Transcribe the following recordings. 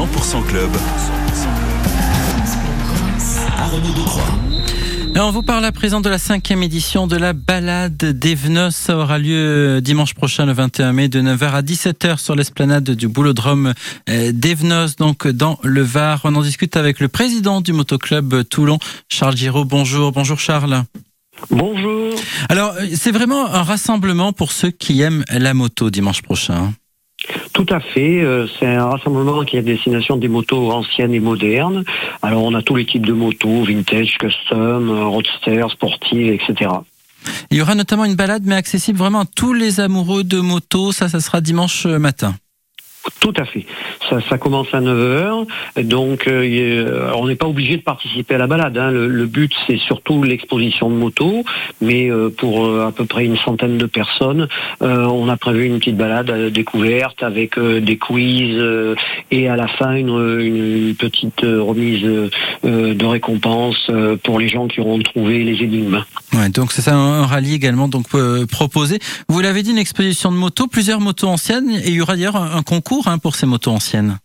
100% Club. Arnaud Et on vous parle à présent de la cinquième édition de la balade d'Evenos. Ça aura lieu dimanche prochain, le 21 mai, de 9h à 17h sur l'esplanade du boulodrome euh, d'Evenos, donc dans le Var. On en discute avec le président du motoclub Toulon, Charles Giraud. Bonjour, bonjour Charles. Bonjour. Alors, euh, c'est vraiment un rassemblement pour ceux qui aiment la moto dimanche prochain. Tout à fait. euh, C'est un rassemblement qui est à destination des motos anciennes et modernes. Alors on a tous les types de motos, vintage, custom, euh, roadster, sportive, etc. Il y aura notamment une balade, mais accessible vraiment à tous les amoureux de moto. Ça, ça sera dimanche matin. Tout à fait. Ça, commence à 9h. Donc euh, on n'est pas obligé de participer à la balade. hein. Le, but c'est surtout l'exposition de motos. Mais euh, pour euh, à peu près une centaine de personnes, on a prévu une petite balade découverte avec des quiz et à la fin une, une- petite remise de récompense pour les gens qui auront trouvé les énigmes. Ouais, donc c'est ça un, rallye également donc euh, proposé. Vous l'avez dit, une exposition de motos, plusieurs motos anciennes, et il y aura d'ailleurs un, un concours hein, pour ces motos anciennes.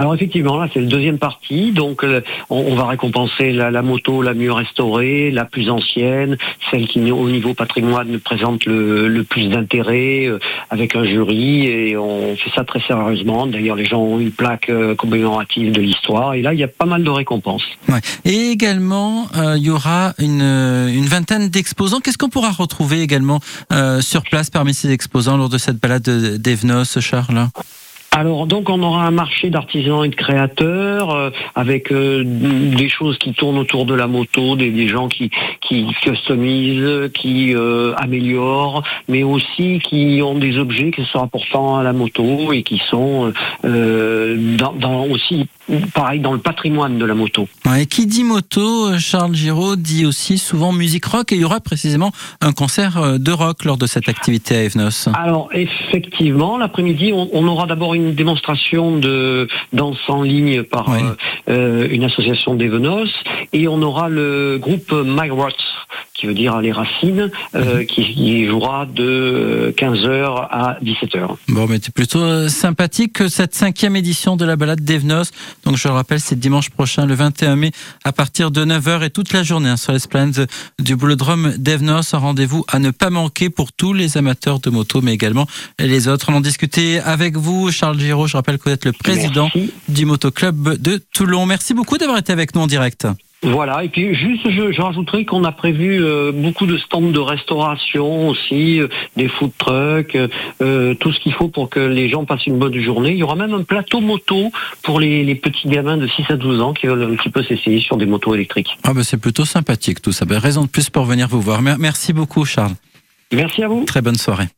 Alors effectivement, là c'est le deuxième partie, donc euh, on, va récompenser la, moto la mieux restaurée, la plus ancienne, celle qui au niveau patrimoine présente le, le plus d'intérêt, euh, avec un jury, et on fait ça très sérieusement. D'ailleurs les gens ont une plaque euh, commémorative de l'histoire, et là il y a pas mal de récompenses. Ouais. Et également, il y aura une, une vingtaine d'exposants. Qu'est-ce qu'on pourra retrouver également sur place parmi ces exposants lors de cette balade de- d'Evenos, Charles? Alors donc on aura un marché d'artisans et de créateurs euh, avec euh, des choses qui tournent autour de la moto, des, des gens qui qui customisent, qui euh, améliorent, mais aussi qui ont des objets qui sont importants à la moto et qui sont euh, dans, dans aussi pareil dans le patrimoine de la moto. Ouais, Et qui dit moto, Charles Giraud dit aussi souvent musique rock, et il y aura précisément un concert euh, de rock lors de cette activité à Evenos. Alors effectivement, l'après-midi, on, on aura d'abord une démonstration de danse en ligne par Oui. Euh, euh, une association d'Evenos et on aura le groupe My Roots, qui veut dire les racines, euh, qui, qui jouera de 15h à 17h. Bon, mais c'est plutôt euh, sympathique que cette cinquième édition de la balade d'Evenos. Donc, je le rappelle, c'est dimanche prochain, le 21 mai, à partir de 9h et toute la journée hein, sur l'esplanade du boulodrome d'Evenos. Un rendez-vous à ne pas manquer pour tous les amateurs de moto, mais également les autres. On en discutait avec vous, Charles Giraud. Je rappelle que vous êtes le président Merci. du motoclub de Toulon. Merci beaucoup d'avoir été avec nous en direct. Voilà, et puis juste, je, je rajouterai qu'on a prévu euh, beaucoup de stands de restauration aussi, euh, des food trucks, euh, tout ce qu'il faut pour que les gens passent une bonne journée. Il y aura même un plateau moto pour les, les petits gamins de 6 à 12 ans qui veulent un petit peu s'essayer sur des motos électriques. Ah ben, c'est plutôt sympathique tout ça. Ben, raison de plus pour venir vous voir. Mer- Merci beaucoup, Charles. Merci à vous. Très bonne soirée.